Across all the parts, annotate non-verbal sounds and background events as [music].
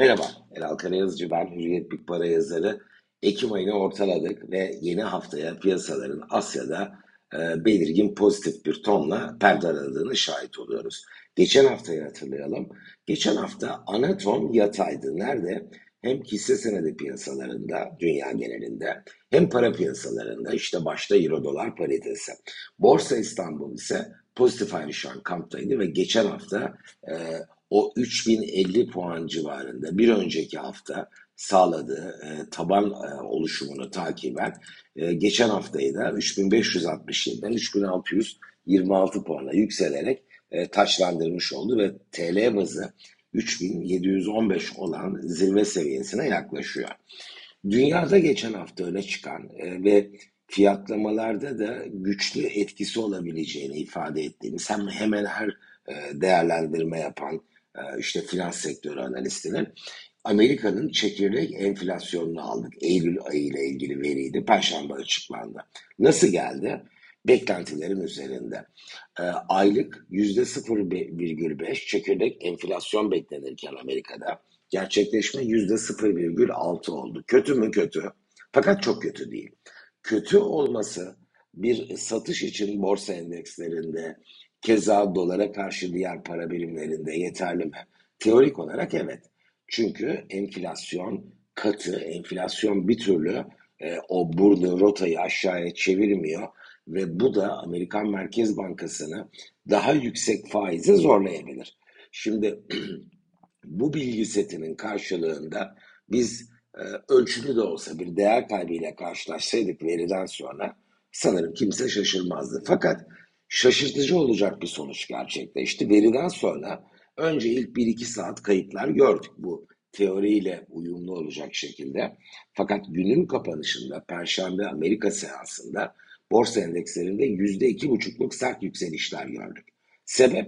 Merhaba, Elal Karayazıcı ben, Hürriyet Big Para yazarı. Ekim ayını ortaladık ve yeni haftaya piyasaların Asya'da e, belirgin pozitif bir tonla perde aradığını şahit oluyoruz. Geçen haftayı hatırlayalım. Geçen hafta ana ton yataydı. Nerede? Hem hisse senedi piyasalarında, dünya genelinde, hem para piyasalarında, işte başta euro dolar paritesi. Borsa İstanbul ise pozitif ayrışan kamptaydı ve geçen hafta e, o 3050 puan civarında bir önceki hafta sağladığı e, taban e, oluşumunu takiben e, geçen haftayı da 3567'den 3626 puana yükselerek e, taçlandırmış oldu ve TL bazı 3715 olan zirve seviyesine yaklaşıyor. Dünyada geçen hafta öne çıkan e, ve fiyatlamalarda da güçlü etkisi olabileceğini ifade ettiğimiz hem hemen her e, değerlendirme yapan işte finans sektörü analistinin Amerika'nın çekirdek enflasyonunu aldık. Eylül ayı ile ilgili veriydi. Perşembe açıklandı. Nasıl geldi? Beklentilerin üzerinde. E, aylık %0,5 çekirdek enflasyon beklenirken Amerika'da gerçekleşme %0,6 oldu. Kötü mü kötü? Fakat çok kötü değil. Kötü olması bir satış için borsa endekslerinde Keza dolara karşı diğer para birimlerinde yeterli mi? Teorik olarak evet. Çünkü enflasyon katı, enflasyon bir türlü e, o burnu, rotayı aşağıya çevirmiyor ve bu da Amerikan Merkez Bankası'nı daha yüksek faize zorlayabilir. Şimdi [clears throat] bu bilgi setinin karşılığında biz e, ölçülü de olsa bir değer kaybıyla karşılaşsaydık veriden sonra sanırım kimse şaşırmazdı. Fakat şaşırtıcı olacak bir sonuç gerçekleşti. Veriden sonra önce ilk 1-2 saat kayıplar gördük bu teoriyle uyumlu olacak şekilde. Fakat günün kapanışında Perşembe Amerika seansında borsa endekslerinde %2,5'luk sert yükselişler gördük. Sebep?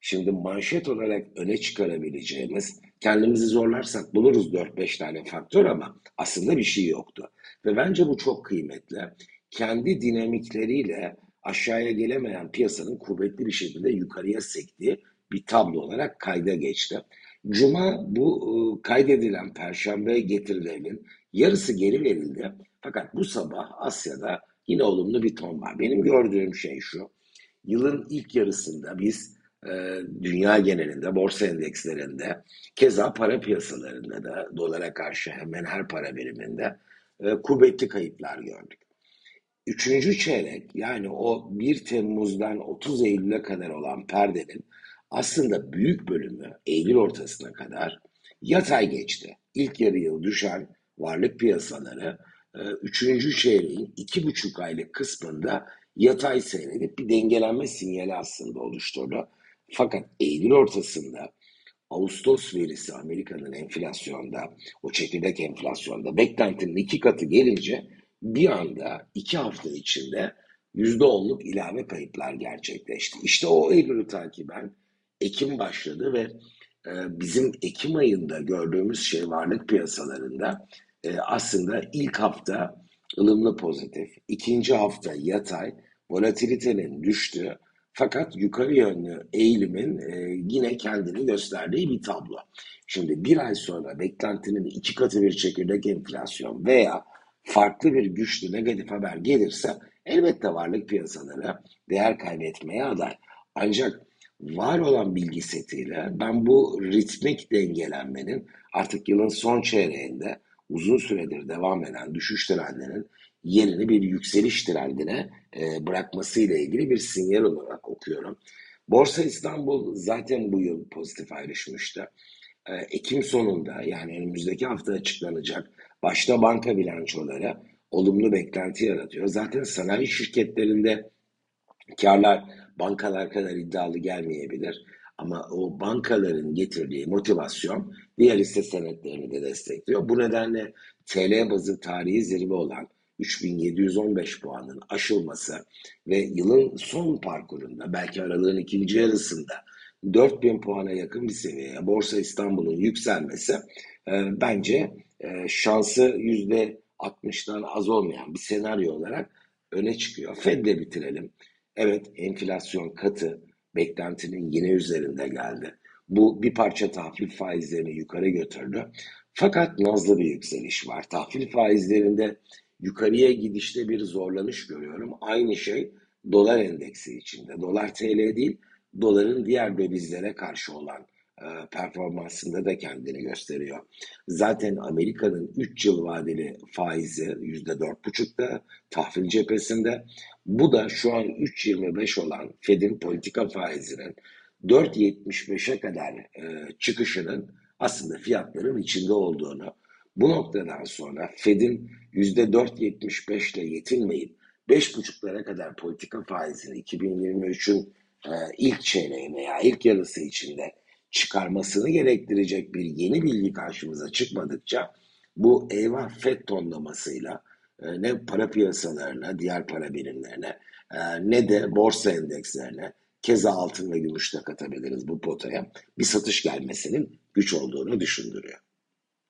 Şimdi manşet olarak öne çıkarabileceğimiz, kendimizi zorlarsak buluruz 4-5 tane faktör ama aslında bir şey yoktu. Ve bence bu çok kıymetli. Kendi dinamikleriyle aşağıya gelemeyen piyasanın kuvvetli bir şekilde yukarıya sektiği bir tablo olarak kayda geçti. Cuma bu e, kaydedilen perşembe getirilerinin yarısı geri verildi. Fakat bu sabah Asya'da yine olumlu bir ton var. Benim gördüğüm şey şu. Yılın ilk yarısında biz e, dünya genelinde borsa endekslerinde keza para piyasalarında da dolara karşı hemen her para biriminde e, kuvvetli kayıplar gördük. Üçüncü çeyrek yani o 1 Temmuz'dan 30 Eylül'e kadar olan perdenin aslında büyük bölümü Eylül ortasına kadar yatay geçti. İlk yarı yıl düşen varlık piyasaları e, üçüncü çeyreğin iki buçuk aylık kısmında yatay seyredip bir dengelenme sinyali aslında oluşturdu. Fakat Eylül ortasında Ağustos verisi Amerika'nın enflasyonda, o çekirdek enflasyonda beklentinin iki katı gelince bir anda iki hafta içinde yüzde onluk ilave kayıplar gerçekleşti. İşte o Eylül'ü takiben Ekim başladı ve e, bizim Ekim ayında gördüğümüz şey varlık piyasalarında e, aslında ilk hafta ılımlı pozitif, ikinci hafta yatay, volatilitenin düştüğü fakat yukarı yönlü eğilimin e, yine kendini gösterdiği bir tablo. Şimdi bir ay sonra beklentinin iki katı bir çekirdek enflasyon veya farklı bir güçlü negatif haber gelirse elbette varlık piyasaları değer kaybetmeye aday. Ancak var olan bilgi setiyle ben bu ritmik dengelenmenin artık yılın son çeyreğinde uzun süredir devam eden düşüş trendinin yerini bir yükseliş trendine e, bırakmasıyla ilgili bir sinyal olarak okuyorum. Borsa İstanbul zaten bu yıl pozitif ayrışmıştı. E, Ekim sonunda yani önümüzdeki hafta açıklanacak başta banka bilançoları olumlu beklenti yaratıyor. Zaten sanayi şirketlerinde karlar bankalar kadar iddialı gelmeyebilir. Ama o bankaların getirdiği motivasyon diğer hisse senetlerini de destekliyor. Bu nedenle TL bazı tarihi zirve olan 3715 puanın aşılması ve yılın son parkurunda belki aralığın ikinci yarısında 4000 puana yakın bir seviyeye Borsa İstanbul'un yükselmesi e, bence e, şansı yüzde 60'dan az olmayan bir senaryo olarak öne çıkıyor. Fed'le bitirelim. Evet enflasyon katı beklentinin yine üzerinde geldi. Bu bir parça tahvil faizlerini yukarı götürdü. Fakat nazlı bir yükseliş var. Tahvil faizlerinde yukarıya gidişte bir zorlanış görüyorum. Aynı şey dolar endeksi içinde. Dolar TL değil, doların diğer dövizlere karşı olan e, performansında da kendini gösteriyor. Zaten Amerika'nın 3 yıl vadeli faizi %4,5'da tahvil cephesinde. Bu da şu an 3.25 olan Fed'in politika faizinin 4.75'e kadar e, çıkışının aslında fiyatların içinde olduğunu, bu noktadan sonra Fed'in %4.75 ile yetinmeyip 5.5'lara kadar politika faizini 2023'ün e, ilk çeyreği veya ilk yarısı içinde çıkarmasını gerektirecek bir yeni bilgi karşımıza çıkmadıkça bu eyvah FED tonlamasıyla e, ne para piyasalarına, diğer para birimlerine e, ne de borsa endekslerine keza altın ve gümüş de katabiliriz bu potaya bir satış gelmesinin güç olduğunu düşündürüyor.